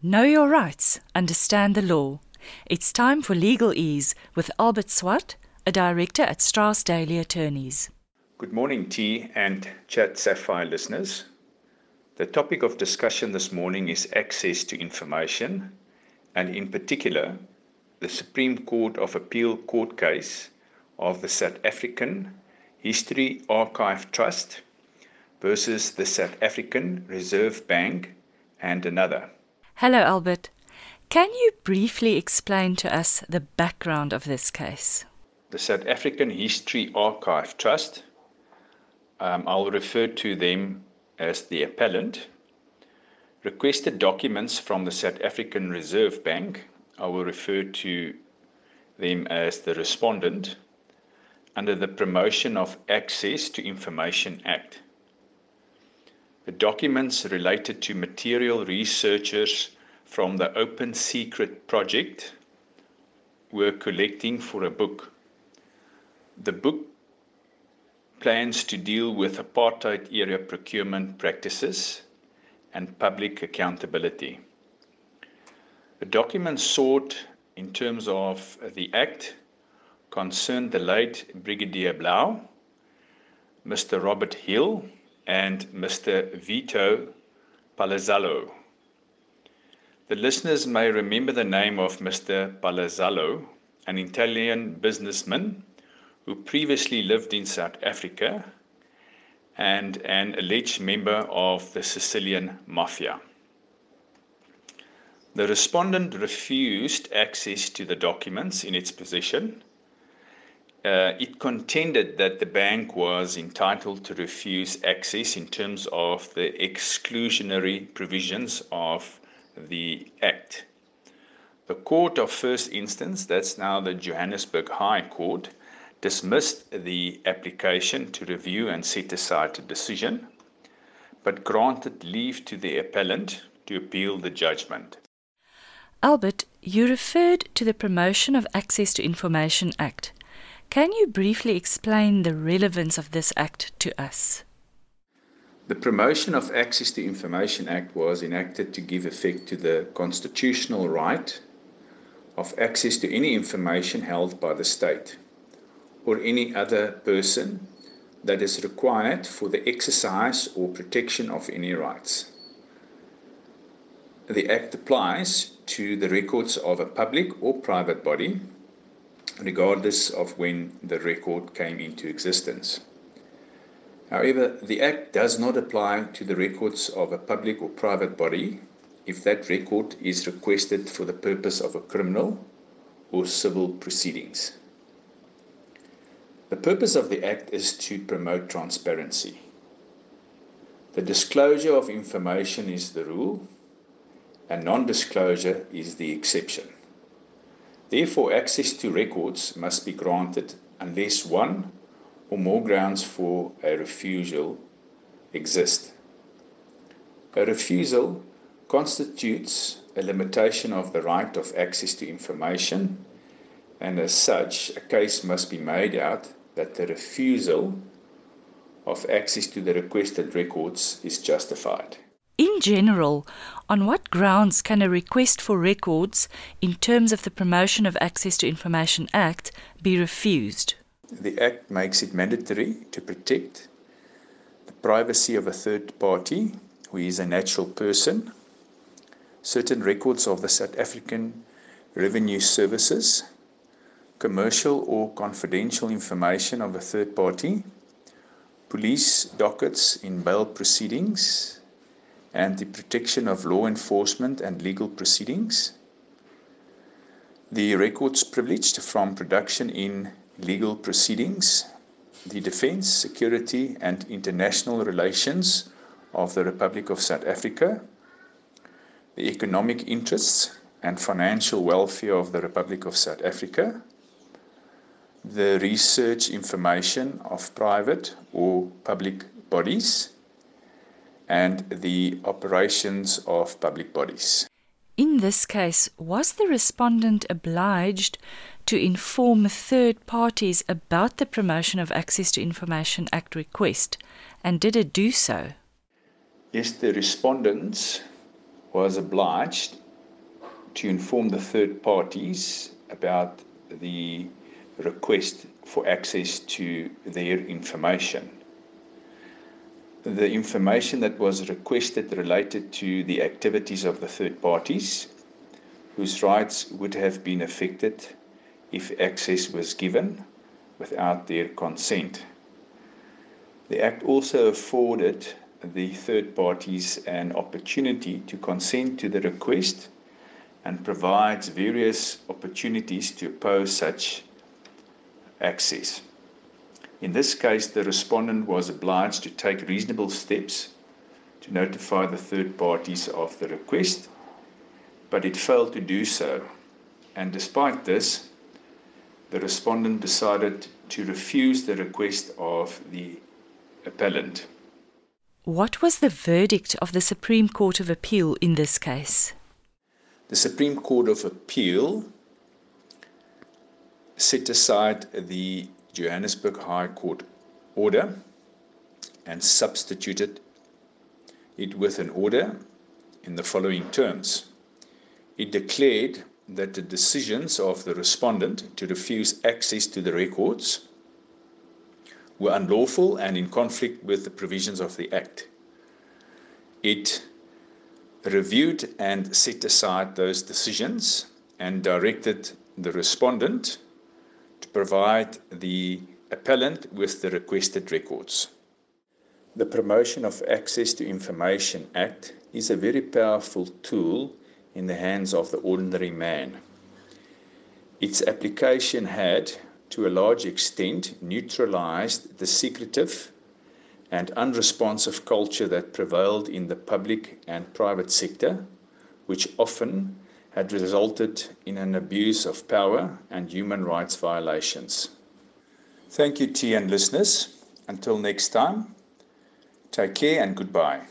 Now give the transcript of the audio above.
Know your rights, understand the law. It's time for Legal Ease with Albert Swart, a director at Strauss Daly Attorneys. Good morning, T and Chat Sapphire listeners. The topic of discussion this morning is access to information, and in particular, the Supreme Court of Appeal court case of the South African History Archive Trust versus the South African Reserve Bank and another. Hello, Albert. Can you briefly explain to us the background of this case? The South African History Archive Trust, um, I'll refer to them as the appellant, requested documents from the South African Reserve Bank. I will refer to them as the respondent under the Promotion of Access to Information Act. The documents related to material researchers from the Open Secret Project were collecting for a book. The book plans to deal with apartheid era procurement practices and public accountability. The documents sought in terms of the Act concerned the late Brigadier Blaauw, Mr. Robert Hill, and Mr. Vito Palazzolo. The listeners may remember the name of Mr. Palazzolo, an Italian businessman who previously lived in South Africa and an alleged member of the Sicilian Mafia. The respondent refused access to the documents in its possession uh, it contended that the bank was entitled to refuse access in terms of the exclusionary provisions of the Act. The Court of First Instance, that's now the Johannesburg High Court, dismissed the application to review and set aside the decision, but granted leave to the appellant to appeal the judgment. Albert, you referred to the Promotion of Access to Information Act. Can you briefly explain the relevance of this act to us? The Promotion of Access to Information Act was enacted to give effect to the constitutional right of access to any information held by the state or any other person that is required for the exercise or protection of any rights. The Act applies to the records of a public or private body regardless of when the record came into existence. However, the Act does not apply to the records of a public or private body if that record is requested for the purpose of a criminal or civil proceedings. The purpose of the Act is to promote transparency. The disclosure of information is the rule, and non disclosure is the exception. Therefore, access to records must be granted unless one or more grounds for a refusal exist. A refusal constitutes a limitation of the right of access to information, and as such, a case must be made out that the refusal of access to the requested records is justified. In general, on what grounds can a request for records in terms of the Promotion of Access to Information Act be refused? The Act makes it mandatory to protect the privacy of a third party who is a natural person, certain records of the South African Revenue Services, commercial or confidential information of a third party, police dockets in bail proceedings, and the protection of law enforcement and legal proceedings. The records privileged from production in legal proceedings, the defense, security, and international relations of the Republic of South Africa, the economic interests and financial welfare of the Republic of South Africa, the research information of private or public bodies, and the operations of public bodies. In this case, was the respondent obliged to inform third parties about the Promotion of Access to Information Act request, and did it do so? Yes, the respondent was obliged to inform the third parties about the request for access to their information. The information that was requested related to the activities of the third parties whose rights would have been affected if access was given without their consent. The Act also afforded the third parties an opportunity to consent to the request and provides various opportunities to oppose such access. In this case, the respondent was obliged to take reasonable steps to notify the third parties of the request, but it failed to do so. And despite this, the respondent decided to refuse the request of the appellant. What was the verdict of the Supreme Court of Appeal in this case? The Supreme Court of Appeal set aside the Johannesburg High Court order and substituted it with an order in the following terms. It declared that the decisions of the respondent to refuse access to the records were unlawful and in conflict with the provisions of the Act. It reviewed and set aside those decisions and directed the respondent provide the appellant with the requested records. The Promotion of Access to Information Act is a very powerful tool in the hands of the ordinary man. Its application had, to a large extent, neutralized the secretive and unresponsive culture that prevailed in the public and private sector, which often had resulted in an abuse of power and human rights violations. Thank you, TN listeners. Until next time, take care and goodbye.